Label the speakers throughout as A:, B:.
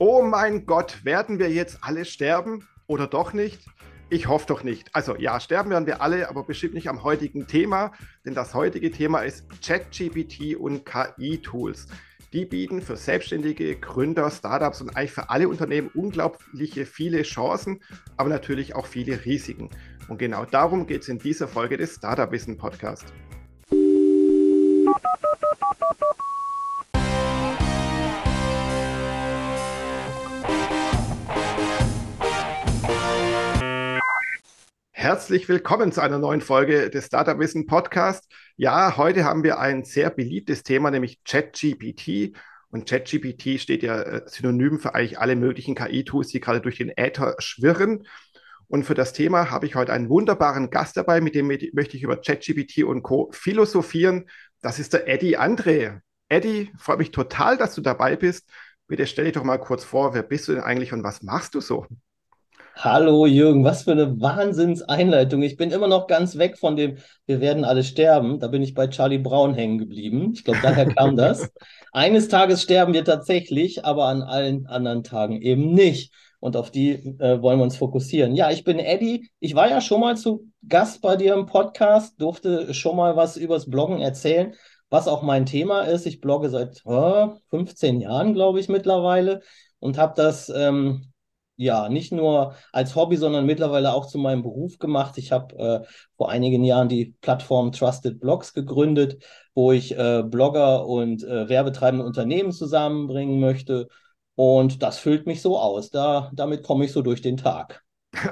A: Oh mein Gott, werden wir jetzt alle sterben oder doch nicht? Ich hoffe doch nicht. Also ja, sterben werden wir alle, aber bestimmt nicht am heutigen Thema, denn das heutige Thema ist ChatGPT und KI-Tools. Die bieten für Selbstständige, Gründer, Startups und eigentlich für alle Unternehmen unglaubliche viele Chancen, aber natürlich auch viele Risiken. Und genau darum geht es in dieser Folge des Startup Wissen Podcast. Herzlich willkommen zu einer neuen Folge des Startup Wissen Podcast. Ja, heute haben wir ein sehr beliebtes Thema, nämlich ChatGPT. Und ChatGPT steht ja äh, synonym für eigentlich alle möglichen KI-Tools, die gerade durch den Äther schwirren. Und für das Thema habe ich heute einen wunderbaren Gast dabei, mit dem möchte ich über ChatGPT und Co. philosophieren. Das ist der Eddie André. Eddie, freue mich total, dass du dabei bist. Bitte stell dich doch mal kurz vor, wer bist du denn eigentlich und was machst du so?
B: Hallo Jürgen, was für eine Wahnsinnseinleitung. Ich bin immer noch ganz weg von dem, wir werden alle sterben. Da bin ich bei Charlie Brown hängen geblieben. Ich glaube, daher kam das. Eines Tages sterben wir tatsächlich, aber an allen anderen Tagen eben nicht. Und auf die äh, wollen wir uns fokussieren. Ja, ich bin Eddie. Ich war ja schon mal zu Gast bei dir im Podcast, durfte schon mal was übers Bloggen erzählen, was auch mein Thema ist. Ich blogge seit äh, 15 Jahren, glaube ich, mittlerweile und habe das ähm, ja, nicht nur als Hobby, sondern mittlerweile auch zu meinem Beruf gemacht. Ich habe äh, vor einigen Jahren die Plattform Trusted Blogs gegründet, wo ich äh, Blogger und äh, werbetreibende Unternehmen zusammenbringen möchte. Und das füllt mich so aus. Da, damit komme ich so durch den Tag.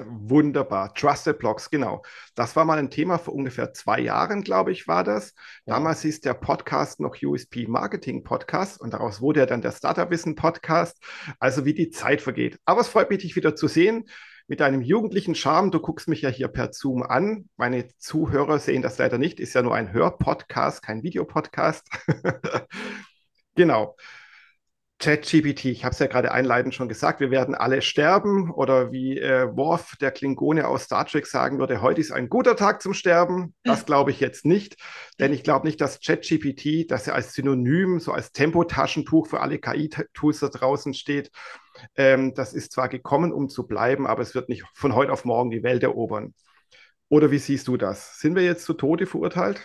A: Wunderbar. Trusted Blogs, genau. Das war mal ein Thema vor ungefähr zwei Jahren, glaube ich, war das. Damals hieß der Podcast noch USP Marketing Podcast und daraus wurde ja dann der Startup Wissen Podcast. Also wie die Zeit vergeht. Aber es freut mich, dich wieder zu sehen. Mit deinem jugendlichen Charme, du guckst mich ja hier per Zoom an. Meine Zuhörer sehen das leider nicht, ist ja nur ein Hörpodcast, kein Videopodcast. genau. ChatGPT, ich habe es ja gerade einleitend schon gesagt, wir werden alle sterben oder wie äh, Worf, der Klingone aus Star Trek, sagen würde, heute ist ein guter Tag zum Sterben. Das glaube ich jetzt nicht, denn ich glaube nicht, dass ChatGPT, das ja als Synonym, so als Tempotaschentuch für alle KI-Tools da draußen steht, ähm, das ist zwar gekommen, um zu bleiben, aber es wird nicht von heute auf morgen die Welt erobern. Oder wie siehst du das? Sind wir jetzt zu Tode verurteilt?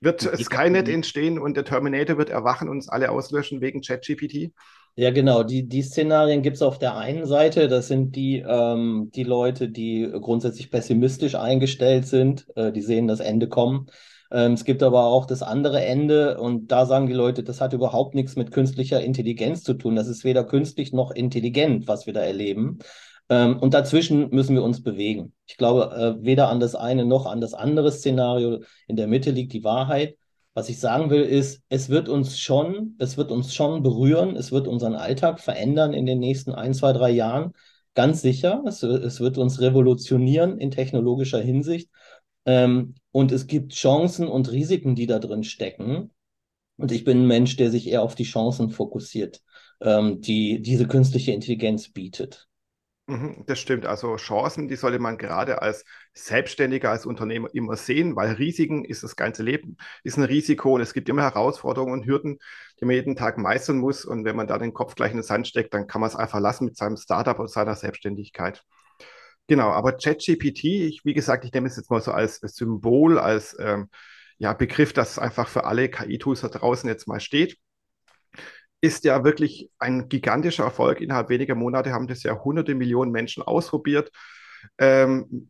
A: Wird Skynet entstehen und der Terminator wird erwachen und uns alle auslöschen wegen ChatGPT?
B: Ja, genau. Die, die Szenarien gibt es auf der einen Seite. Das sind die, ähm, die Leute, die grundsätzlich pessimistisch eingestellt sind. Äh, die sehen das Ende kommen. Ähm, es gibt aber auch das andere Ende und da sagen die Leute, das hat überhaupt nichts mit künstlicher Intelligenz zu tun. Das ist weder künstlich noch intelligent, was wir da erleben. Ähm, und dazwischen müssen wir uns bewegen. Ich glaube äh, weder an das eine noch an das andere Szenario. In der Mitte liegt die Wahrheit. Was ich sagen will, ist, es wird uns schon, es wird uns schon berühren, es wird unseren Alltag verändern in den nächsten ein, zwei, drei Jahren. Ganz sicher. Es, es wird uns revolutionieren in technologischer Hinsicht. Ähm, und es gibt Chancen und Risiken, die da drin stecken. Und ich bin ein Mensch, der sich eher auf die Chancen fokussiert, ähm, die diese künstliche Intelligenz bietet.
A: Mhm, das stimmt. Also Chancen, die sollte man gerade als Selbstständiger, als Unternehmer immer sehen, weil Risiken ist das ganze Leben, ist ein Risiko und es gibt immer Herausforderungen und Hürden, die man jeden Tag meistern muss. Und wenn man da den Kopf gleich in den Sand steckt, dann kann man es einfach lassen mit seinem Startup und seiner Selbstständigkeit. Genau, aber ChatGPT, ich, wie gesagt, ich nehme es jetzt mal so als Symbol, als ähm, ja, Begriff, das einfach für alle KI-Tools da draußen jetzt mal steht ist ja wirklich ein gigantischer Erfolg. Innerhalb weniger Monate haben das ja hunderte Millionen Menschen ausprobiert. Ähm,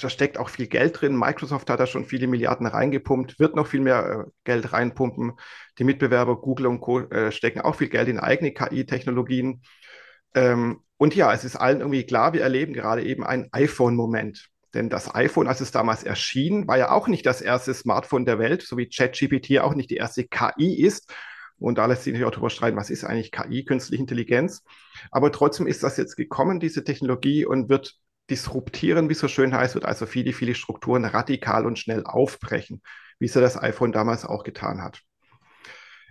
A: da steckt auch viel Geld drin. Microsoft hat da schon viele Milliarden reingepumpt, wird noch viel mehr äh, Geld reinpumpen. Die Mitbewerber Google und Co. Äh, stecken auch viel Geld in eigene KI-Technologien. Ähm, und ja, es ist allen irgendwie klar, wir erleben gerade eben einen iPhone-Moment. Denn das iPhone, als es damals erschien, war ja auch nicht das erste Smartphone der Welt, so wie ChatGPT auch nicht die erste KI ist, und da lässt sich natürlich auch darüber streiten, was ist eigentlich KI, künstliche Intelligenz. Aber trotzdem ist das jetzt gekommen, diese Technologie, und wird disruptieren, wie es so schön heißt, wird also viele, viele Strukturen radikal und schnell aufbrechen, wie es ja das iPhone damals auch getan hat.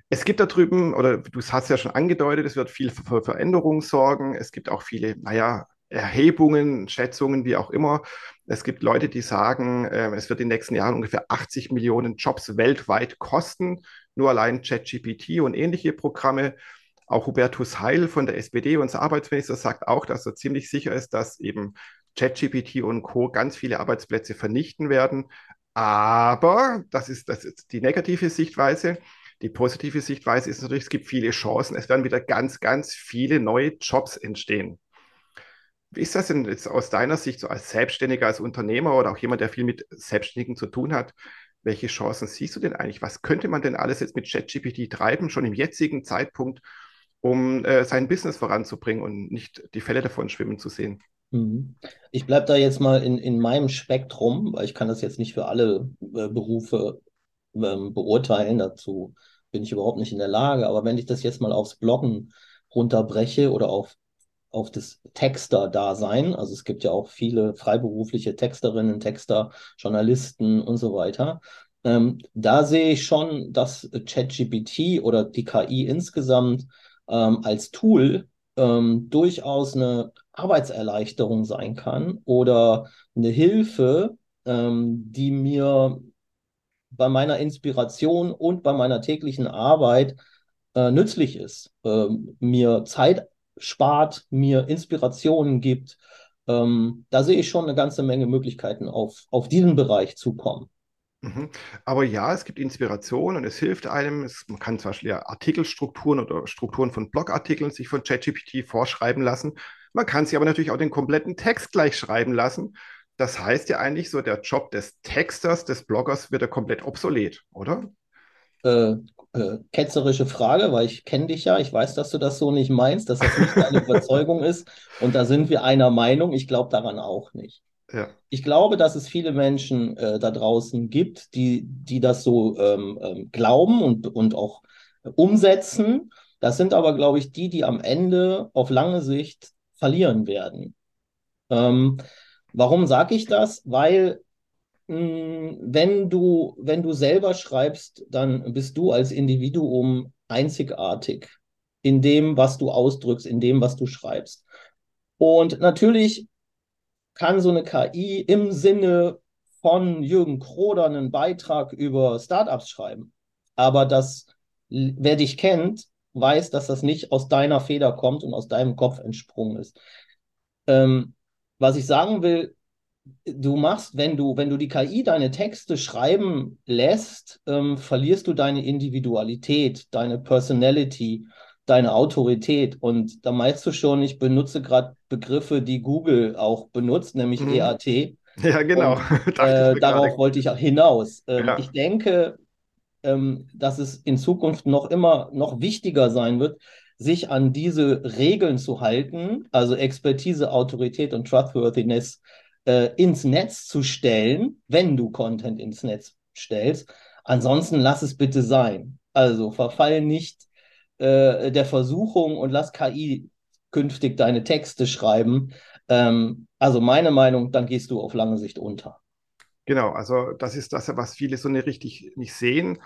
A: Es gibt da drüben, oder du hast ja schon angedeutet, es wird viel für Veränderungen sorgen. Es gibt auch viele, naja, Erhebungen, Schätzungen, wie auch immer. Es gibt Leute, die sagen, äh, es wird in den nächsten Jahren ungefähr 80 Millionen Jobs weltweit kosten nur allein ChatGPT und ähnliche Programme. Auch Hubertus Heil von der SPD, unser Arbeitsminister, sagt auch, dass er ziemlich sicher ist, dass eben ChatGPT und Co. ganz viele Arbeitsplätze vernichten werden. Aber das ist, das ist die negative Sichtweise. Die positive Sichtweise ist natürlich, es gibt viele Chancen. Es werden wieder ganz, ganz viele neue Jobs entstehen. Wie ist das denn jetzt aus deiner Sicht, so als Selbstständiger, als Unternehmer oder auch jemand, der viel mit Selbstständigen zu tun hat? Welche Chancen siehst du denn eigentlich? Was könnte man denn alles jetzt mit ChatGPT treiben, schon im jetzigen Zeitpunkt, um äh, sein Business voranzubringen und nicht die Fälle davon schwimmen zu sehen?
B: Mhm. Ich bleibe da jetzt mal in, in meinem Spektrum, weil ich kann das jetzt nicht für alle äh, Berufe ähm, beurteilen. Dazu bin ich überhaupt nicht in der Lage. Aber wenn ich das jetzt mal aufs Bloggen runterbreche oder auf auf das Texter-Dasein. Also es gibt ja auch viele freiberufliche Texterinnen, Texter, Journalisten und so weiter. Ähm, da sehe ich schon, dass ChatGPT oder die KI insgesamt ähm, als Tool ähm, durchaus eine Arbeitserleichterung sein kann oder eine Hilfe, ähm, die mir bei meiner Inspiration und bei meiner täglichen Arbeit äh, nützlich ist, ähm, mir Zeit spart, mir Inspirationen gibt. Ähm, da sehe ich schon eine ganze Menge Möglichkeiten auf, auf diesen Bereich zu kommen.
A: Mhm. Aber ja, es gibt Inspiration und es hilft einem. Es, man kann zum Beispiel ja Artikelstrukturen oder Strukturen von Blogartikeln sich von ChatGPT vorschreiben lassen. Man kann sich aber natürlich auch den kompletten Text gleich schreiben lassen. Das heißt ja eigentlich so, der Job des Texters, des Bloggers wird ja komplett obsolet, oder?
B: Äh, äh, ketzerische Frage, weil ich kenne dich ja, ich weiß, dass du das so nicht meinst, dass das nicht deine Überzeugung ist. Und da sind wir einer Meinung. Ich glaube daran auch nicht. Ja. Ich glaube, dass es viele Menschen äh, da draußen gibt, die, die das so ähm, ähm, glauben und, und auch umsetzen. Das sind aber, glaube ich, die, die am Ende auf lange Sicht verlieren werden. Ähm, warum sage ich das? Weil wenn du, wenn du selber schreibst, dann bist du als Individuum einzigartig in dem, was du ausdrückst, in dem, was du schreibst. Und natürlich kann so eine KI im Sinne von Jürgen Kroder einen Beitrag über Startups schreiben. Aber das, wer dich kennt, weiß, dass das nicht aus deiner Feder kommt und aus deinem Kopf entsprungen ist. Ähm, was ich sagen will, du machst, wenn du, wenn du die KI deine Texte schreiben lässt, ähm, verlierst du deine Individualität, deine Personality, deine Autorität. Und da meinst du schon, ich benutze gerade Begriffe, die Google auch benutzt, nämlich mhm. EAT.
A: Ja, genau.
B: Und, äh, darauf wollte ich auch hinaus. Ähm, ja. Ich denke, ähm, dass es in Zukunft noch immer noch wichtiger sein wird, sich an diese Regeln zu halten, also Expertise, Autorität und Trustworthiness äh, ins Netz zu stellen, wenn du Content ins Netz stellst. Ansonsten lass es bitte sein. Also verfall nicht äh, der Versuchung und lass KI künftig deine Texte schreiben. Ähm, also meine Meinung, dann gehst du auf lange Sicht unter.
A: Genau, also das ist das, was viele so nicht richtig nicht sehen.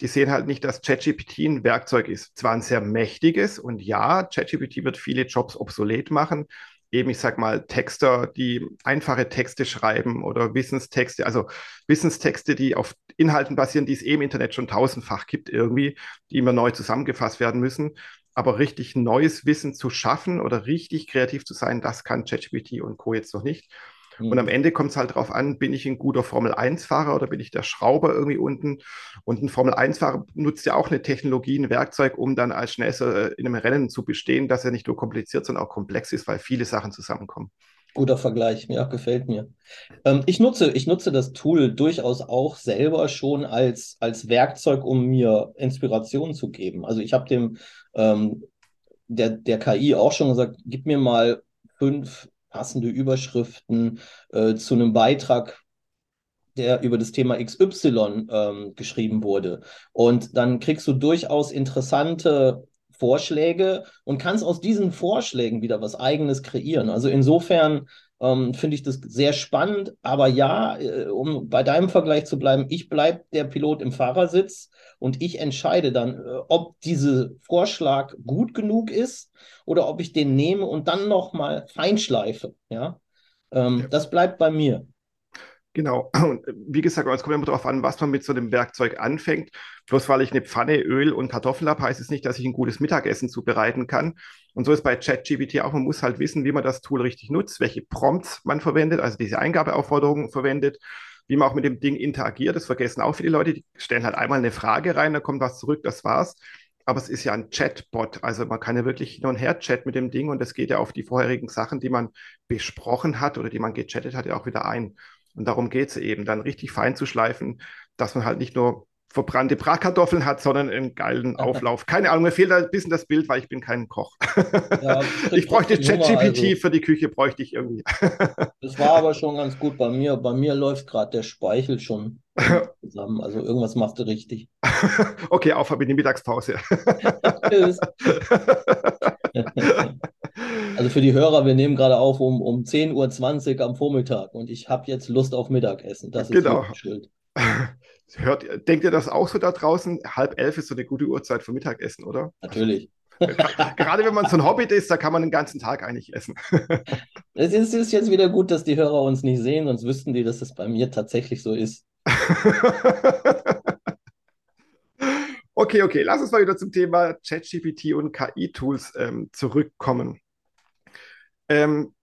A: Die sehen halt nicht, dass ChatGPT ein Werkzeug ist. Zwar ein sehr mächtiges und ja, ChatGPT wird viele Jobs obsolet machen, eben, ich sag mal, Texter, die einfache Texte schreiben oder Wissenstexte, also Wissenstexte, die auf Inhalten basieren, die es eh im Internet schon tausendfach gibt irgendwie, die immer neu zusammengefasst werden müssen. Aber richtig neues Wissen zu schaffen oder richtig kreativ zu sein, das kann ChatGPT und Co. jetzt noch nicht. Mhm. Und am Ende kommt es halt darauf an, bin ich ein guter Formel-1-Fahrer oder bin ich der Schrauber irgendwie unten? Und ein Formel-1-Fahrer nutzt ja auch eine Technologie, ein Werkzeug, um dann als Schnellster äh, in einem Rennen zu bestehen, dass er nicht nur kompliziert, sondern auch komplex ist, weil viele Sachen zusammenkommen.
B: Guter Vergleich, ja, gefällt mir. Ähm, ich, nutze, ich nutze das Tool durchaus auch selber schon als, als Werkzeug, um mir Inspiration zu geben. Also ich habe dem ähm, der, der KI auch schon gesagt, gib mir mal fünf passende Überschriften äh, zu einem Beitrag, der über das Thema XY ähm, geschrieben wurde. Und dann kriegst du durchaus interessante Vorschläge und kannst aus diesen Vorschlägen wieder was Eigenes kreieren. Also insofern ähm, finde ich das sehr spannend. Aber ja, äh, um bei deinem Vergleich zu bleiben, ich bleibe der Pilot im Fahrersitz und ich entscheide dann, äh, ob dieser Vorschlag gut genug ist oder ob ich den nehme und dann nochmal feinschleife. Ja? Ähm, ja. Das bleibt bei mir.
A: Genau. Und wie gesagt, es kommt immer darauf an, was man mit so einem Werkzeug anfängt. Bloß weil ich eine Pfanne, Öl und Kartoffeln habe, heißt es nicht, dass ich ein gutes Mittagessen zubereiten kann. Und so ist bei ChatGPT auch, man muss halt wissen, wie man das Tool richtig nutzt, welche Prompts man verwendet, also diese Eingabeaufforderungen verwendet, wie man auch mit dem Ding interagiert. Das vergessen auch viele Leute, die stellen halt einmal eine Frage rein, da kommt was zurück, das war's. Aber es ist ja ein Chatbot, also man kann ja wirklich hin und her chatten mit dem Ding und das geht ja auf die vorherigen Sachen, die man besprochen hat oder die man gechattet hat, ja auch wieder ein. Und darum geht es eben, dann richtig fein zu schleifen, dass man halt nicht nur verbrannte Bratkartoffeln hat, sondern einen geilen Auflauf. Keine Ahnung, mir fehlt ein bisschen das Bild, weil ich bin kein Koch. Ja, ich bräuchte ChatGPT also. für die Küche, bräuchte ich irgendwie.
B: das war aber schon ganz gut bei mir. Bei mir läuft gerade der Speichel schon zusammen. Also irgendwas machst du richtig.
A: okay, auf in die Mittagspause. Tschüss.
B: Also für die Hörer, wir nehmen gerade auf um, um 10.20 Uhr am Vormittag und ich habe jetzt Lust auf Mittagessen. Das ist genau. schuld.
A: Hört, denkt ihr das auch so da draußen? Halb elf ist so eine gute Uhrzeit für Mittagessen, oder?
B: Natürlich.
A: Gerade wenn man so ein Hobbit ist, da kann man den ganzen Tag eigentlich essen.
B: es ist, ist jetzt wieder gut, dass die Hörer uns nicht sehen, sonst wüssten die, dass das bei mir tatsächlich so ist.
A: okay, okay, lass uns mal wieder zum Thema ChatGPT und KI-Tools ähm, zurückkommen. Ähm,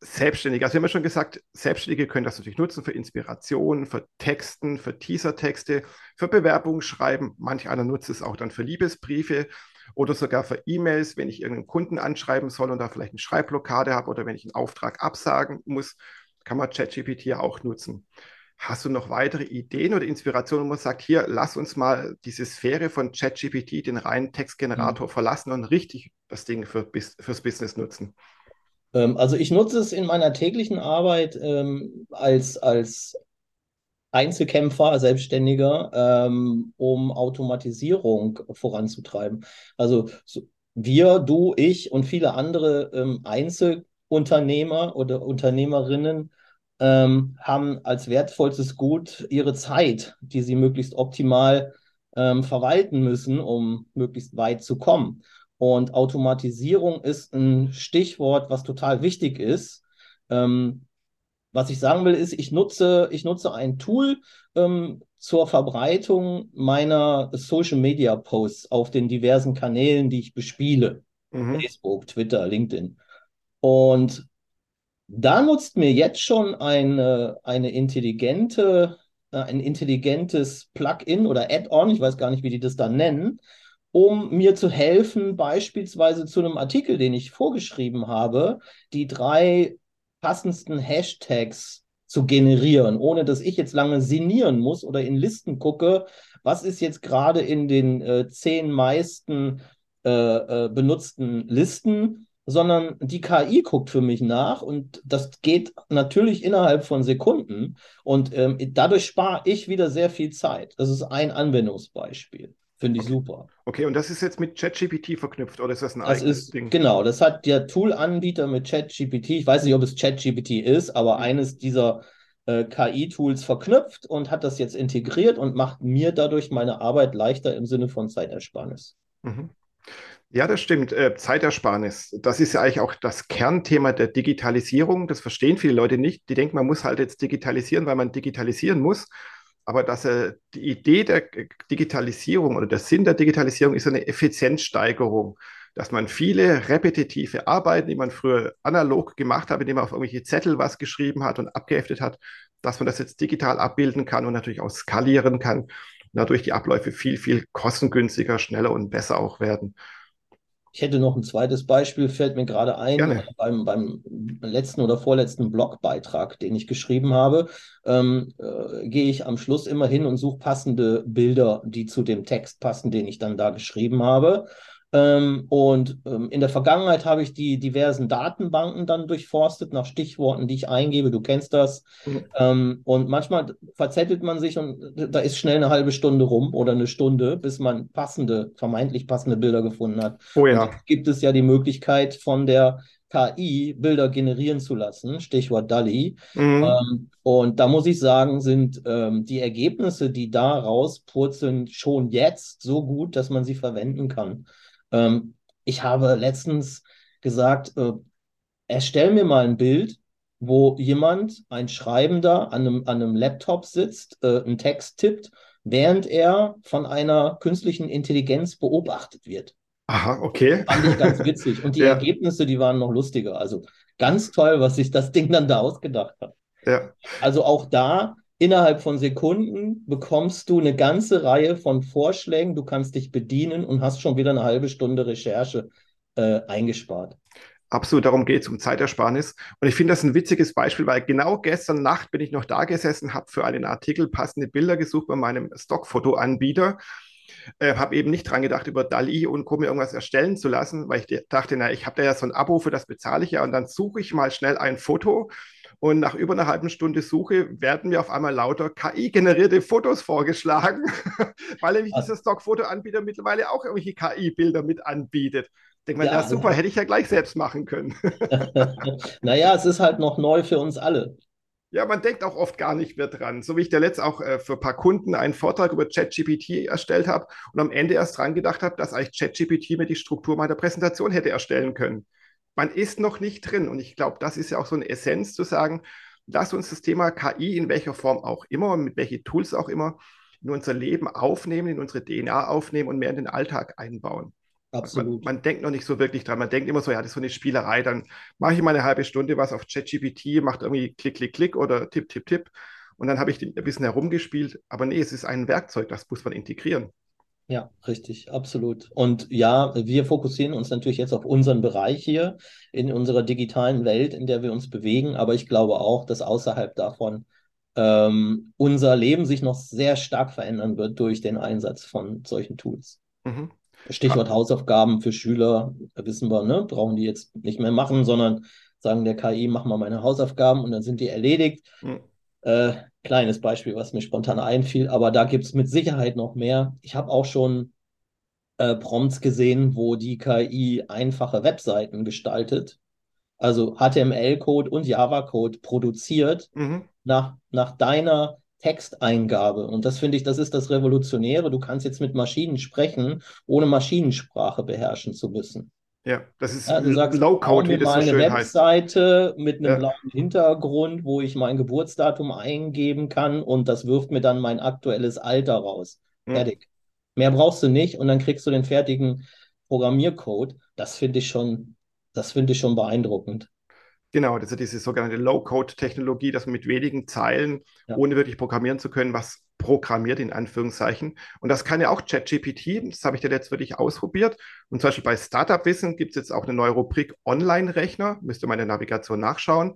A: Selbstständige, also wir haben ja schon gesagt, Selbstständige können das natürlich nutzen für Inspiration, für Texten, für Teasertexte, für Bewerbungsschreiben. Manch einer nutzt es auch dann für Liebesbriefe oder sogar für E-Mails, wenn ich irgendeinen Kunden anschreiben soll und da vielleicht eine Schreibblockade habe oder wenn ich einen Auftrag absagen muss, kann man ChatGPT ja auch nutzen. Hast du noch weitere Ideen oder Inspirationen, wo man sagt, hier, lass uns mal diese Sphäre von ChatGPT, den reinen Textgenerator, mhm. verlassen und richtig das Ding für, fürs Business nutzen?
B: Ähm, also ich nutze es in meiner täglichen Arbeit ähm, als, als Einzelkämpfer, Selbstständiger, ähm, um Automatisierung voranzutreiben. Also so, wir, du, ich und viele andere ähm, Einzelunternehmer oder Unternehmerinnen ähm, haben als wertvollstes Gut ihre Zeit, die sie möglichst optimal ähm, verwalten müssen, um möglichst weit zu kommen. Und Automatisierung ist ein Stichwort, was total wichtig ist. Ähm, was ich sagen will, ist, ich nutze, ich nutze ein Tool ähm, zur Verbreitung meiner Social Media Posts auf den diversen Kanälen, die ich bespiele. Mhm. Facebook, Twitter, LinkedIn. Und da nutzt mir jetzt schon eine, eine intelligente, äh, ein intelligentes Plugin oder Add-on, ich weiß gar nicht, wie die das dann nennen, um mir zu helfen, beispielsweise zu einem Artikel, den ich vorgeschrieben habe, die drei passendsten Hashtags zu generieren, ohne dass ich jetzt lange sinnieren muss oder in Listen gucke, was ist jetzt gerade in den äh, zehn meisten äh, äh, benutzten Listen, sondern die KI guckt für mich nach und das geht natürlich innerhalb von Sekunden und ähm, dadurch spare ich wieder sehr viel Zeit. Das ist ein Anwendungsbeispiel. Finde ich
A: okay.
B: super.
A: Okay, und das ist jetzt mit ChatGPT verknüpft oder ist das ein
B: das eigenes ist, Ding? Genau, das hat der Tool-Anbieter mit ChatGPT. Ich weiß nicht, ob es ChatGPT ist, aber mhm. eines dieser äh, KI-Tools verknüpft und hat das jetzt integriert und macht mir dadurch meine Arbeit leichter im Sinne von Zeitersparnis.
A: Mhm. Ja, das stimmt. Äh, Zeitersparnis. Das ist ja eigentlich auch das Kernthema der Digitalisierung. Das verstehen viele Leute nicht. Die denken, man muss halt jetzt digitalisieren, weil man digitalisieren muss aber dass er die Idee der Digitalisierung oder der Sinn der Digitalisierung ist eine Effizienzsteigerung, dass man viele repetitive Arbeiten, die man früher analog gemacht hat, indem man auf irgendwelche Zettel was geschrieben hat und abgeheftet hat, dass man das jetzt digital abbilden kann und natürlich auch skalieren kann und dadurch die Abläufe viel, viel kostengünstiger, schneller und besser auch werden.
B: Ich hätte noch ein zweites Beispiel, fällt mir gerade ein, Gerne. beim, beim letzten oder vorletzten Blogbeitrag, den ich geschrieben habe, ähm, äh, gehe ich am Schluss immer hin und suche passende Bilder, die zu dem Text passen, den ich dann da geschrieben habe. Ähm, und ähm, in der Vergangenheit habe ich die diversen Datenbanken dann durchforstet nach Stichworten, die ich eingebe. Du kennst das. Mhm. Ähm, und manchmal verzettelt man sich und da ist schnell eine halbe Stunde rum oder eine Stunde, bis man passende, vermeintlich passende Bilder gefunden hat.
A: Oh ja.
B: gibt es ja die Möglichkeit von der KI Bilder generieren zu lassen, Stichwort DALI. Mhm. Ähm, und da muss ich sagen, sind ähm, die Ergebnisse, die da rauspurzeln, schon jetzt so gut, dass man sie verwenden kann. Ähm, ich habe letztens gesagt, äh, erstell mir mal ein Bild, wo jemand, ein Schreibender, an einem, an einem Laptop sitzt, äh, einen Text tippt, während er von einer künstlichen Intelligenz beobachtet wird.
A: Aha, okay.
B: Fand ich ganz witzig. Und die ja. Ergebnisse, die waren noch lustiger. Also ganz toll, was sich das Ding dann da ausgedacht hat.
A: Ja.
B: Also auch da, innerhalb von Sekunden bekommst du eine ganze Reihe von Vorschlägen. Du kannst dich bedienen und hast schon wieder eine halbe Stunde Recherche äh, eingespart.
A: Absolut, darum geht es, um Zeitersparnis. Und ich finde das ein witziges Beispiel, weil genau gestern Nacht bin ich noch da gesessen, habe für einen Artikel passende Bilder gesucht bei meinem Stockfotoanbieter. Äh, habe eben nicht dran gedacht, über DALI und Co. mir irgendwas erstellen zu lassen, weil ich dachte, na, ich habe da ja so ein Abo, für das bezahle ich ja. Und dann suche ich mal schnell ein Foto und nach über einer halben Stunde Suche werden mir auf einmal lauter KI-generierte Fotos vorgeschlagen, weil nämlich dieser Stockfotoanbieter mittlerweile auch irgendwelche KI-Bilder mit anbietet. Denkt man, ja, ja super, hätte ich ja gleich selbst machen können.
B: naja, es ist halt noch neu für uns alle.
A: Ja, man denkt auch oft gar nicht mehr dran. So wie ich da letzt auch äh, für ein paar Kunden einen Vortrag über ChatGPT erstellt habe und am Ende erst dran gedacht habe, dass eigentlich ChatGPT mir die Struktur meiner Präsentation hätte erstellen können. Man ist noch nicht drin und ich glaube, das ist ja auch so eine Essenz zu sagen, lass uns das Thema KI in welcher Form auch immer mit welchen Tools auch immer in unser Leben aufnehmen, in unsere DNA aufnehmen und mehr in den Alltag einbauen.
B: Absolut.
A: Man, man, denkt noch nicht so wirklich dran. Man denkt immer so, ja, das ist so eine Spielerei. Dann mache ich mal eine halbe Stunde was auf ChatGPT, macht irgendwie Klick, Klick, Klick oder Tipp, Tipp, Tipp. Und dann habe ich ein bisschen herumgespielt. Aber nee, es ist ein Werkzeug, das muss man integrieren.
B: Ja, richtig, absolut. Und ja, wir fokussieren uns natürlich jetzt auf unseren Bereich hier in unserer digitalen Welt, in der wir uns bewegen. Aber ich glaube auch, dass außerhalb davon ähm, unser Leben sich noch sehr stark verändern wird durch den Einsatz von solchen Tools. Mhm. Stichwort. Hausaufgaben für Schüler, wissen wir, ne? brauchen die jetzt nicht mehr machen, sondern sagen der KI, mach mal meine Hausaufgaben und dann sind die erledigt. Mhm. Äh, kleines Beispiel, was mir spontan einfiel, aber da gibt es mit Sicherheit noch mehr. Ich habe auch schon äh, Prompts gesehen, wo die KI einfache Webseiten gestaltet, also HTML-Code und Java-Code produziert mhm. nach, nach deiner Texteingabe. Und das finde ich, das ist das Revolutionäre. Du kannst jetzt mit Maschinen sprechen, ohne Maschinensprache beherrschen zu müssen.
A: Ja, das ist ja, Low-Code,
B: wie das so schön Webseite heißt. mit einem ja. blauen Hintergrund, wo ich mein Geburtsdatum eingeben kann und das wirft mir dann mein aktuelles Alter raus. Ja. Fertig. Mehr brauchst du nicht und dann kriegst du den fertigen Programmiercode. Das finde ich schon, das finde ich schon beeindruckend.
A: Genau, das ist diese sogenannte Low-Code-Technologie, dass man mit wenigen Zeilen, ja. ohne wirklich programmieren zu können, was programmiert, in Anführungszeichen. Und das kann ja auch ChatGPT, das habe ich dir jetzt wirklich ausprobiert. Und zum Beispiel bei Startup-Wissen gibt es jetzt auch eine neue Rubrik Online-Rechner, müsste man in der Navigation nachschauen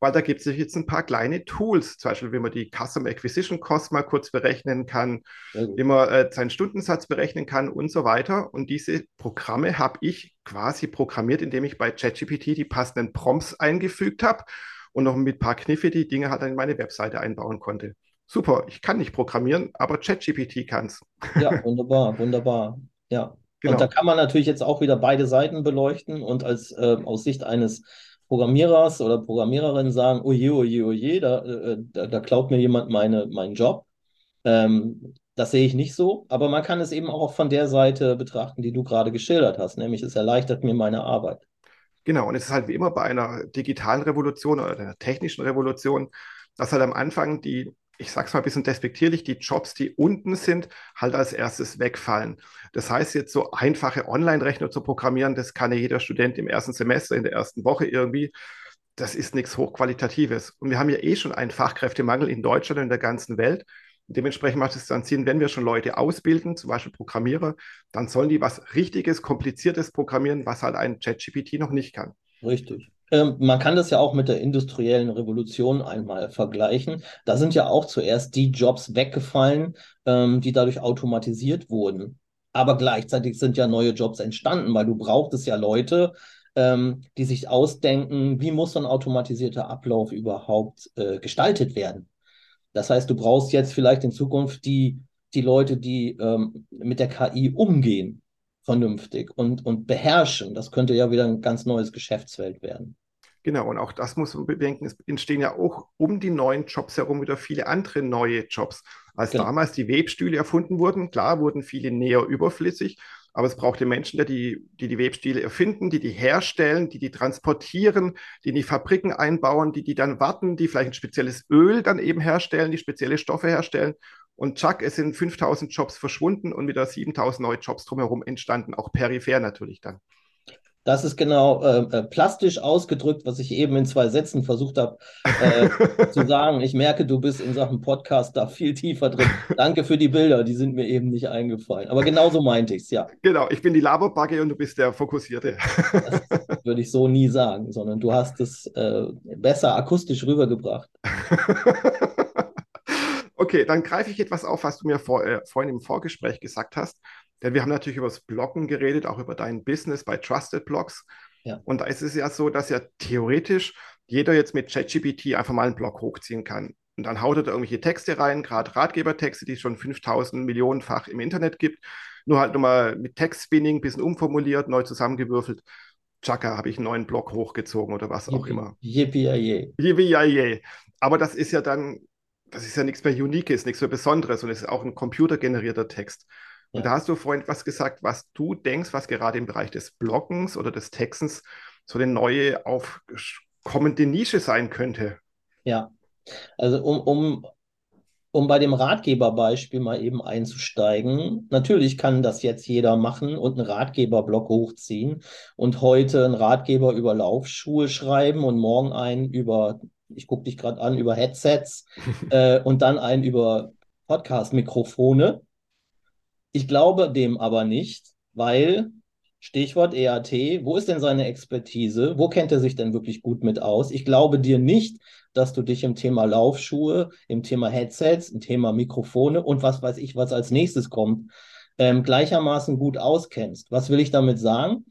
A: weil da gibt es jetzt ein paar kleine Tools, zum Beispiel, wie man die Custom Acquisition Cost mal kurz berechnen kann, wie man äh, seinen Stundensatz berechnen kann und so weiter. Und diese Programme habe ich quasi programmiert, indem ich bei ChatGPT die passenden Prompts eingefügt habe und noch mit ein paar Kniffe die Dinge halt in meine Webseite einbauen konnte. Super, ich kann nicht programmieren, aber ChatGPT kann es.
B: Ja, wunderbar, wunderbar. Ja. Genau. Und da kann man natürlich jetzt auch wieder beide Seiten beleuchten und als äh, aus Sicht eines Programmierers oder Programmiererin sagen, oje, oje, oje, da, äh, da, da klaut mir jemand meine, meinen Job. Ähm, das sehe ich nicht so, aber man kann es eben auch von der Seite betrachten, die du gerade geschildert hast, nämlich es erleichtert mir meine Arbeit.
A: Genau, und es ist halt wie immer bei einer digitalen Revolution oder einer technischen Revolution, dass halt am Anfang die ich sage es mal ein bisschen despektierlich, die Jobs, die unten sind, halt als erstes wegfallen. Das heißt, jetzt so einfache Online-Rechner zu programmieren, das kann ja jeder Student im ersten Semester, in der ersten Woche irgendwie. Das ist nichts Hochqualitatives. Und wir haben ja eh schon einen Fachkräftemangel in Deutschland und in der ganzen Welt. Dementsprechend macht es dann Sinn, wenn wir schon Leute ausbilden, zum Beispiel Programmierer, dann sollen die was Richtiges, Kompliziertes programmieren, was halt ein ChatGPT noch nicht kann.
B: Richtig. Ähm, man kann das ja auch mit der industriellen Revolution einmal vergleichen. Da sind ja auch zuerst die Jobs weggefallen, ähm, die dadurch automatisiert wurden. Aber gleichzeitig sind ja neue Jobs entstanden, weil du brauchtest ja Leute, ähm, die sich ausdenken, wie muss so ein automatisierter Ablauf überhaupt äh, gestaltet werden. Das heißt, du brauchst jetzt vielleicht in Zukunft die, die Leute, die mit der KI umgehen vernünftig und, und beherrschen. Das könnte ja wieder ein ganz neues Geschäftsfeld werden.
A: Genau, und auch das muss man bedenken. Es entstehen ja auch um die neuen Jobs herum wieder viele andere neue Jobs. Als genau. damals die Webstühle erfunden wurden, klar wurden viele näher überflüssig, aber es braucht den Menschen, die, die die Webstile erfinden, die die herstellen, die die transportieren, die in die Fabriken einbauen, die die dann warten, die vielleicht ein spezielles Öl dann eben herstellen, die spezielle Stoffe herstellen. Und Chuck, es sind 5000 Jobs verschwunden und wieder 7000 neue Jobs drumherum entstanden, auch peripher natürlich dann.
B: Das ist genau äh, äh, plastisch ausgedrückt, was ich eben in zwei Sätzen versucht habe äh, zu sagen. Ich merke, du bist in Sachen Podcast da viel tiefer drin. Danke für die Bilder, die sind mir eben nicht eingefallen. Aber genauso meinte ich es, ja.
A: Genau, ich bin die Laberbacke und du bist der Fokussierte.
B: Das würde ich so nie sagen, sondern du hast es äh, besser akustisch rübergebracht.
A: okay, dann greife ich etwas auf, was du mir vor, äh, vorhin im Vorgespräch gesagt hast. Denn wir haben natürlich über das Bloggen geredet, auch über dein Business bei Trusted Blogs. Ja. Und da ist es ja so, dass ja theoretisch jeder jetzt mit ChatGPT einfach mal einen Blog hochziehen kann. Und dann haut er da irgendwelche Texte rein, gerade Ratgebertexte, die es schon 5000 Millionenfach im Internet gibt. Nur halt nochmal mit Textspinning, bisschen umformuliert, neu zusammengewürfelt. Chaka, habe ich einen neuen Blog hochgezogen oder was auch immer.
B: Yippie
A: Yippie Aber das ist ja dann, das ist ja nichts mehr Uniques, nichts mehr Besonderes und es ist auch ein computergenerierter Text. Und ja. da hast du vorhin was gesagt, was du denkst, was gerade im Bereich des Bloggens oder des Textens so eine neue aufkommende Nische sein könnte.
B: Ja, also um, um, um bei dem Ratgeberbeispiel mal eben einzusteigen, natürlich kann das jetzt jeder machen und einen Ratgeberblog hochziehen und heute einen Ratgeber über Laufschuhe schreiben und morgen einen über, ich gucke dich gerade an, über Headsets äh, und dann einen über Podcast-Mikrofone. Ich glaube dem aber nicht, weil Stichwort EAT, wo ist denn seine Expertise? Wo kennt er sich denn wirklich gut mit aus? Ich glaube dir nicht, dass du dich im Thema Laufschuhe, im Thema Headsets, im Thema Mikrofone und was weiß ich, was als nächstes kommt, ähm, gleichermaßen gut auskennst. Was will ich damit sagen?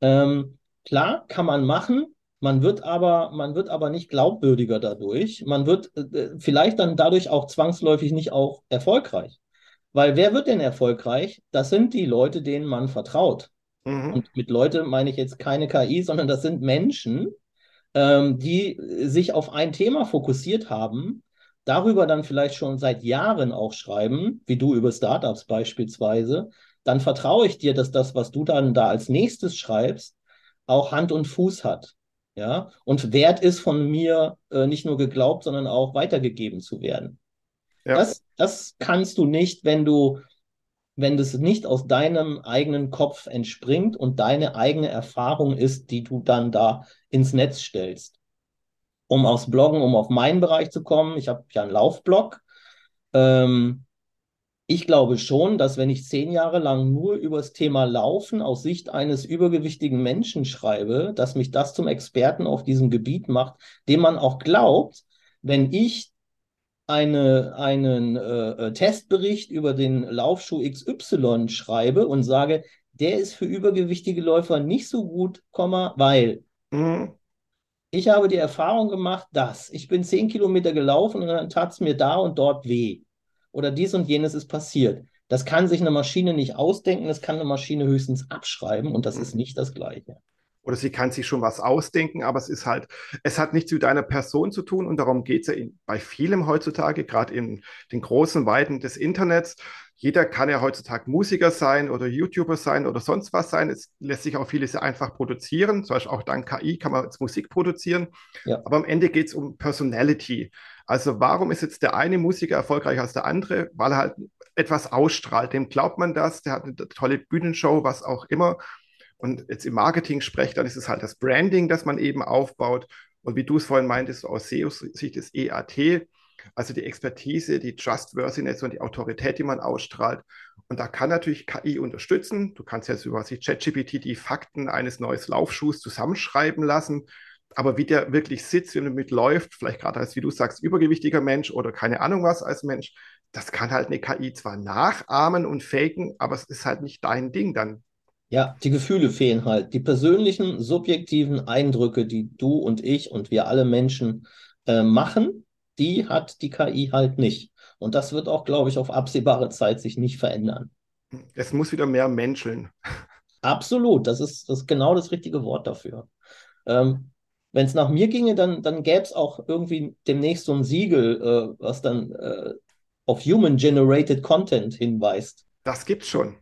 B: Ähm, klar, kann man machen. Man wird aber, man wird aber nicht glaubwürdiger dadurch. Man wird äh, vielleicht dann dadurch auch zwangsläufig nicht auch erfolgreich. Weil wer wird denn erfolgreich? Das sind die Leute, denen man vertraut. Mhm. Und mit Leute meine ich jetzt keine KI, sondern das sind Menschen, ähm, die sich auf ein Thema fokussiert haben, darüber dann vielleicht schon seit Jahren auch schreiben, wie du über Startups beispielsweise, dann vertraue ich dir, dass das, was du dann da als nächstes schreibst, auch Hand und Fuß hat. Ja, und wert ist von mir äh, nicht nur geglaubt, sondern auch weitergegeben zu werden. Ja. Das, das kannst du nicht, wenn du, wenn das nicht aus deinem eigenen Kopf entspringt und deine eigene Erfahrung ist, die du dann da ins Netz stellst. Um aufs Bloggen, um auf meinen Bereich zu kommen, ich habe ja einen Laufblog. Ähm, ich glaube schon, dass wenn ich zehn Jahre lang nur über das Thema Laufen aus Sicht eines übergewichtigen Menschen schreibe, dass mich das zum Experten auf diesem Gebiet macht, dem man auch glaubt, wenn ich eine, einen äh, äh Testbericht über den Laufschuh XY schreibe und sage, der ist für übergewichtige Läufer nicht so gut, weil mhm. ich habe die Erfahrung gemacht, dass ich bin zehn Kilometer gelaufen und dann tat es mir da und dort weh. Oder dies und jenes ist passiert. Das kann sich eine Maschine nicht ausdenken, das kann eine Maschine höchstens abschreiben und das mhm. ist nicht das Gleiche
A: oder sie kann sich schon was ausdenken, aber es ist halt, es hat nichts mit deiner Person zu tun und darum geht es ja in, bei vielem heutzutage, gerade in den großen Weiten des Internets. Jeder kann ja heutzutage Musiker sein oder YouTuber sein oder sonst was sein. Es lässt sich auch vieles einfach produzieren. Zum Beispiel auch dank KI kann man jetzt Musik produzieren. Ja. Aber am Ende geht es um Personality. Also warum ist jetzt der eine Musiker erfolgreicher als der andere? Weil er halt etwas ausstrahlt. Dem glaubt man das. Der hat eine tolle Bühnenshow, was auch immer und jetzt im Marketing sprecht, dann ist es halt das Branding, das man eben aufbaut. Und wie du es vorhin meintest, aus SEO-Sicht des EAT, also die Expertise, die Trustworthiness und die Autorität, die man ausstrahlt. Und da kann natürlich KI unterstützen. Du kannst jetzt über ChatGPT die Fakten eines neuen Laufschuhs zusammenschreiben lassen. Aber wie der wirklich sitzt, wie er mitläuft, vielleicht gerade als, wie du sagst, übergewichtiger Mensch oder keine Ahnung was als Mensch, das kann halt eine KI zwar nachahmen und faken, aber es ist halt nicht dein Ding dann.
B: Ja, die Gefühle fehlen halt. Die persönlichen, subjektiven Eindrücke, die du und ich und wir alle Menschen äh, machen, die hat die KI halt nicht. Und das wird auch, glaube ich, auf absehbare Zeit sich nicht verändern.
A: Es muss wieder mehr menscheln.
B: Absolut, das ist, das ist genau das richtige Wort dafür. Ähm, Wenn es nach mir ginge, dann, dann gäbe es auch irgendwie demnächst so ein Siegel, äh, was dann äh, auf Human-Generated Content hinweist.
A: Das gibt's schon.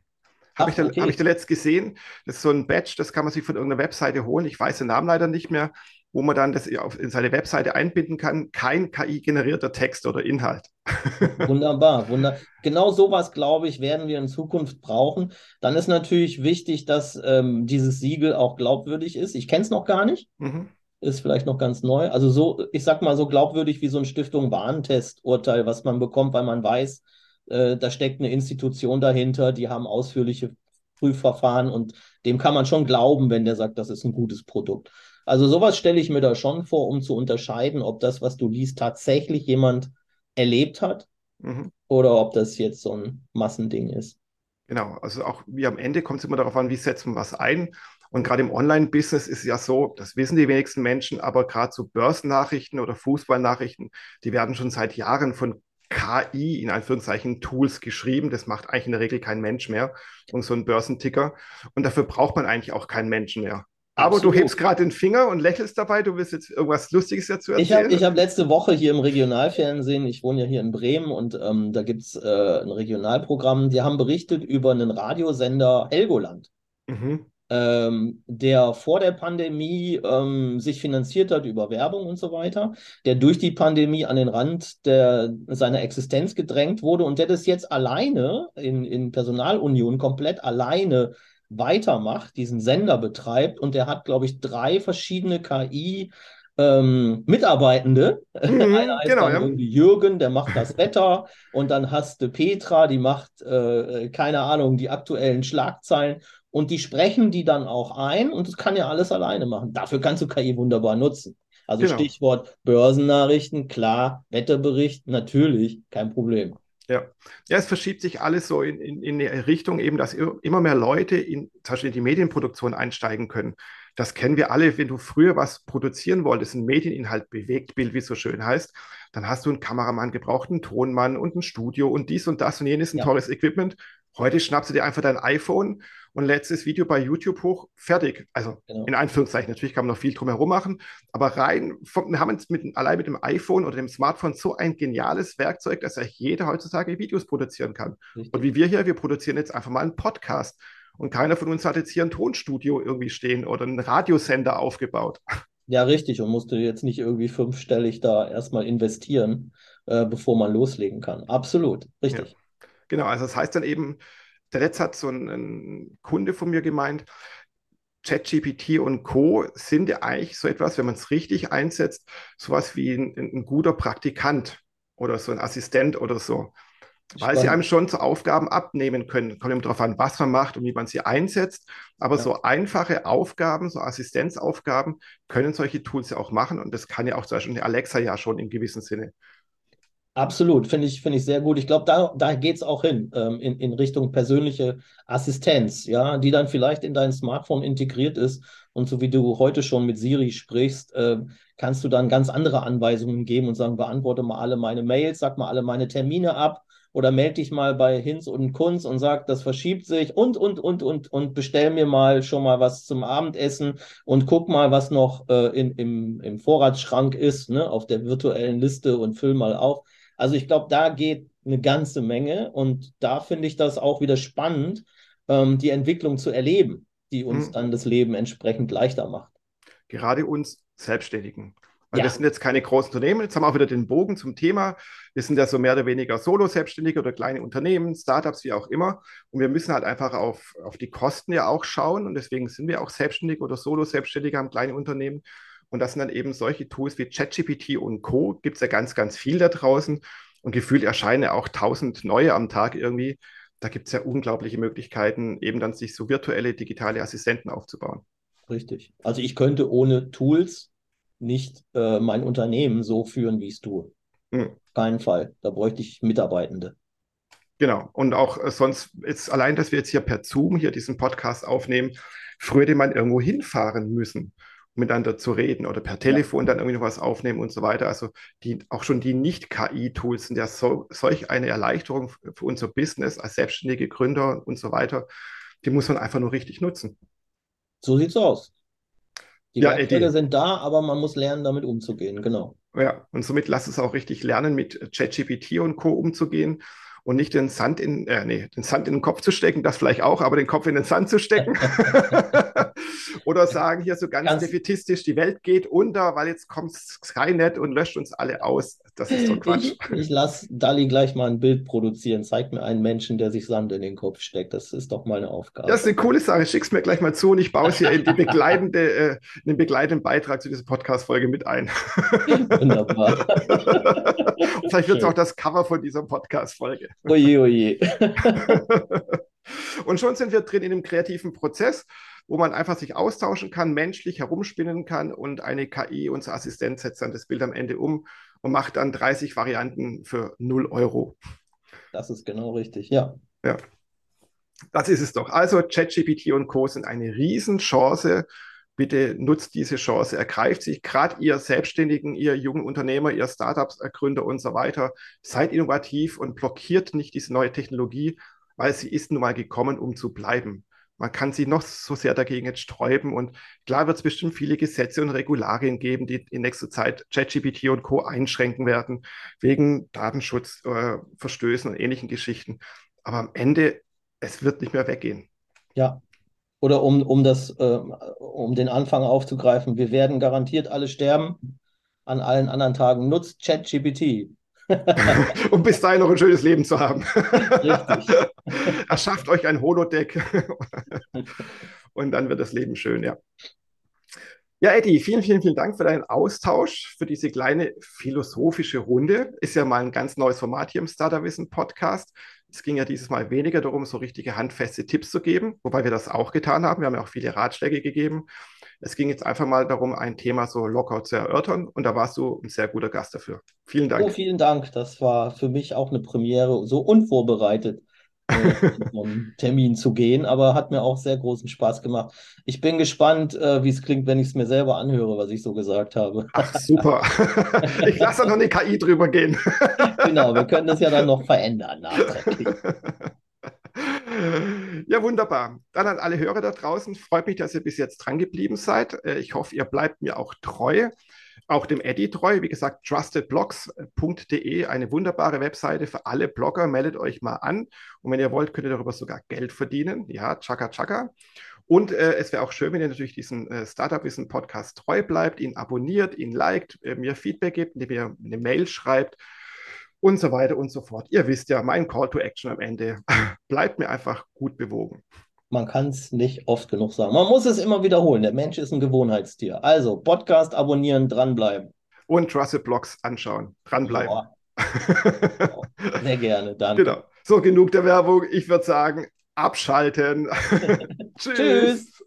A: Habe ich, da, okay. hab ich da letzt gesehen. Das ist so ein Badge, das kann man sich von irgendeiner Webseite holen. Ich weiß den Namen leider nicht mehr, wo man dann das in seine Webseite einbinden kann. Kein KI-generierter Text oder Inhalt.
B: Wunderbar, wunder. Genau sowas, glaube ich, werden wir in Zukunft brauchen. Dann ist natürlich wichtig, dass ähm, dieses Siegel auch glaubwürdig ist. Ich kenne es noch gar nicht. Mhm ist vielleicht noch ganz neu. Also so, ich sag mal, so glaubwürdig wie so ein Stiftung Warentest-Urteil, was man bekommt, weil man weiß, äh, da steckt eine Institution dahinter, die haben ausführliche Prüfverfahren und dem kann man schon glauben, wenn der sagt, das ist ein gutes Produkt. Also sowas stelle ich mir da schon vor, um zu unterscheiden, ob das, was du liest, tatsächlich jemand erlebt hat mhm. oder ob das jetzt so ein Massending ist.
A: Genau, also auch wie am Ende kommt es immer darauf an, wie setzt man was ein. Und gerade im Online-Business ist es ja so, das wissen die wenigsten Menschen, aber gerade so Börsennachrichten oder Fußballnachrichten, die werden schon seit Jahren von KI in Anführungszeichen Tools geschrieben. Das macht eigentlich in der Regel kein Mensch mehr und so ein Börsenticker. Und dafür braucht man eigentlich auch keinen Menschen mehr. Aber Absolut. du hebst gerade den Finger und lächelst dabei. Du willst jetzt irgendwas Lustiges dazu
B: erzählen? Ich habe hab letzte Woche hier im Regionalfernsehen, ich wohne ja hier in Bremen und ähm, da gibt es äh, ein Regionalprogramm, die haben berichtet über einen Radiosender Helgoland. Mhm ähm, der vor der Pandemie ähm, sich finanziert hat über Werbung und so weiter, der durch die Pandemie an den Rand der, seiner Existenz gedrängt wurde und der das jetzt alleine in, in Personalunion komplett alleine weitermacht, diesen Sender betreibt und der hat, glaube ich, drei verschiedene KI- ähm, Mitarbeitende. Mhm, Einer heißt genau, dann ja. irgendwie Jürgen, der macht das Wetter. und dann hast du Petra, die macht, äh, keine Ahnung, die aktuellen Schlagzeilen und die sprechen die dann auch ein und das kann ja alles alleine machen. Dafür kannst du KI wunderbar nutzen. Also genau. Stichwort Börsennachrichten, klar, Wetterbericht, natürlich, kein Problem.
A: Ja. ja, es verschiebt sich alles so in, in, in eine Richtung, eben, dass immer mehr Leute in zum Beispiel in die Medienproduktion einsteigen können. Das kennen wir alle, wenn du früher was produzieren wolltest, ein Medieninhalt, Bewegtbild, wie es so schön heißt, dann hast du einen Kameramann gebraucht, einen Tonmann und ein Studio und dies und das und jenes, ein ja. teures Equipment. Heute schnappst du dir einfach dein iPhone und lädst das Video bei YouTube hoch, fertig. Also genau. in Anführungszeichen, natürlich kann man noch viel drumherum machen, aber rein, wir haben jetzt mit, allein mit dem iPhone oder dem Smartphone so ein geniales Werkzeug, dass ja jeder heutzutage Videos produzieren kann. Richtig. Und wie wir hier, wir produzieren jetzt einfach mal einen Podcast. Und keiner von uns hat jetzt hier ein Tonstudio irgendwie stehen oder einen Radiosender aufgebaut.
B: Ja, richtig. Und musste jetzt nicht irgendwie fünfstellig da erstmal investieren, äh, bevor man loslegen kann. Absolut, richtig. Ja.
A: Genau, also das heißt dann eben, der Letzt hat so ein, ein Kunde von mir gemeint, ChatGPT und Co. sind ja eigentlich so etwas, wenn man es richtig einsetzt, sowas wie ein, ein, guter Praktikant oder so ein Assistent oder so. Weil sie einem schon so Aufgaben abnehmen können. Kommt immer darauf an, was man macht und wie man sie einsetzt. Aber ja. so einfache Aufgaben, so Assistenzaufgaben, können solche Tools ja auch machen. Und das kann ja auch zum Beispiel eine Alexa ja schon im gewissen Sinne.
B: Absolut, finde ich, finde ich sehr gut. Ich glaube, da, da geht es auch hin, ähm, in, in Richtung persönliche Assistenz, ja, die dann vielleicht in dein Smartphone integriert ist. Und so wie du heute schon mit Siri sprichst, äh, kannst du dann ganz andere Anweisungen geben und sagen, beantworte mal alle meine Mails, sag mal alle meine Termine ab oder melde dich mal bei Hinz und Kunz und sag, das verschiebt sich und, und, und, und, und bestell mir mal schon mal was zum Abendessen und guck mal, was noch äh, in, im, im Vorratsschrank ist, ne, auf der virtuellen Liste und füll mal auf. Also ich glaube, da geht eine ganze Menge und da finde ich das auch wieder spannend, ähm, die Entwicklung zu erleben, die uns mhm. dann das Leben entsprechend leichter macht.
A: Gerade uns Selbstständigen. Weil ja. das sind jetzt keine großen Unternehmen. Jetzt haben wir auch wieder den Bogen zum Thema. Wir sind ja so mehr oder weniger Solo-Selbstständige oder kleine Unternehmen, Startups, wie auch immer. Und wir müssen halt einfach auf, auf die Kosten ja auch schauen. Und deswegen sind wir auch Selbstständige oder Solo-Selbstständige, haben kleine Unternehmen. Und das sind dann eben solche Tools wie ChatGPT und Co. Gibt es ja ganz, ganz viel da draußen. Und gefühlt erscheinen auch tausend neue am Tag irgendwie. Da gibt es ja unglaubliche Möglichkeiten, eben dann sich so virtuelle digitale Assistenten aufzubauen.
B: Richtig. Also ich könnte ohne Tools nicht äh, mein Unternehmen so führen, wie ich es tue. Mhm. Keinen Fall. Da bräuchte ich Mitarbeitende.
A: Genau. Und auch äh, sonst ist allein, dass wir jetzt hier per Zoom hier diesen Podcast aufnehmen, früher hätte man irgendwo hinfahren müssen miteinander zu reden oder per Telefon ja. dann irgendwie noch was aufnehmen und so weiter. Also die, auch schon die Nicht-KI-Tools sind ja so, solch eine Erleichterung für unser Business als selbstständige Gründer und so weiter. Die muss man einfach nur richtig nutzen.
B: So sieht's aus. Die ja, Werkzeuge sind da, aber man muss lernen, damit umzugehen, genau.
A: Ja, und somit lass es auch richtig lernen, mit ChatGPT und Co. umzugehen. und nicht den Sand in, äh, nee, den Sand in den Kopf zu stecken, das vielleicht auch, aber den Kopf in den Sand zu stecken. Oder sagen hier so ganz, ganz defetistisch, die Welt geht unter, weil jetzt kommt Skynet und löscht uns alle aus. Das ist doch Quatsch.
B: Ich, ich lasse Dali gleich mal ein Bild produzieren. Zeig mir einen Menschen, der sich Sand in den Kopf steckt. Das ist doch mal eine Aufgabe.
A: Das ist eine coole Sache. Schick's mir gleich mal zu und ich baue es hier in die begleitende, äh, den begleitenden Beitrag zu dieser Podcast-Folge mit ein. Wunderbar. vielleicht wird es auch das Cover von dieser Podcast-Folge. Oje, oje. Und schon sind wir drin in einem kreativen Prozess, wo man einfach sich austauschen kann, menschlich herumspinnen kann und eine KI, unser Assistent, setzt dann das Bild am Ende um und macht dann 30 Varianten für 0 Euro.
B: Das ist genau richtig, ja.
A: Ja. Das ist es doch. Also ChatGPT und Co. sind eine Riesenchance. Bitte nutzt diese Chance, ergreift sich, gerade ihr Selbstständigen, ihr jungen Unternehmer, ihr Startups-Gründer und so weiter. Seid innovativ und blockiert nicht diese neue Technologie, weil sie ist nun mal gekommen, um zu bleiben. Man kann sie noch so sehr dagegen jetzt sträuben und klar wird es bestimmt viele Gesetze und Regularien geben, die in nächster Zeit ChatGPT und Co. einschränken werden, wegen Datenschutzverstößen äh, und ähnlichen Geschichten. Aber am Ende, es wird nicht mehr weggehen.
B: Ja, oder um, um, das, äh, um den Anfang aufzugreifen, wir werden garantiert alle sterben. An allen anderen Tagen nutzt ChatGPT.
A: um bis dahin noch ein schönes Leben zu haben. Richtig. Erschafft euch ein Holodeck und dann wird das Leben schön, ja. Ja, Eddie, vielen, vielen, vielen Dank für deinen Austausch, für diese kleine philosophische Runde. Ist ja mal ein ganz neues Format hier im Starter Wissen Podcast. Es ging ja dieses Mal weniger darum, so richtige handfeste Tipps zu geben, wobei wir das auch getan haben. Wir haben ja auch viele Ratschläge gegeben. Es ging jetzt einfach mal darum, ein Thema so locker zu erörtern und da warst du ein sehr guter Gast dafür. Vielen Dank.
B: Oh, vielen Dank. Das war für mich auch eine Premiere, so unvorbereitet Termin zu gehen, aber hat mir auch sehr großen Spaß gemacht. Ich bin gespannt, äh, wie es klingt, wenn ich es mir selber anhöre, was ich so gesagt habe.
A: Ach, super. ich lasse da noch eine KI drüber gehen.
B: genau, wir können das ja dann noch verändern nachträglich.
A: Ja, wunderbar. Dann an alle Hörer da draußen. Freut mich, dass ihr bis jetzt dran geblieben seid. Äh, ich hoffe, ihr bleibt mir auch treu auch dem Eddie treu. Wie gesagt, trustedblogs.de, eine wunderbare Webseite für alle Blogger. Meldet euch mal an. Und wenn ihr wollt, könnt ihr darüber sogar Geld verdienen. Ja, tschakka, tschakka. Und äh, es wäre auch schön, wenn ihr natürlich diesen äh, Startup-Wissen-Podcast treu bleibt, ihn abonniert, ihn liked, äh, mir Feedback gibt, indem ihr eine Mail schreibt und so weiter und so fort. Ihr wisst ja, mein Call to Action am Ende. bleibt mir einfach gut bewogen.
B: Man kann es nicht oft genug sagen. Man muss es immer wiederholen. Der Mensch ist ein Gewohnheitstier. Also Podcast abonnieren, dranbleiben.
A: Und Trusted Blogs anschauen. Dranbleiben.
B: Ja. Sehr gerne. Danke. Genau.
A: So, genug der Werbung. Ich würde sagen, abschalten.
B: Tschüss. Tschüss.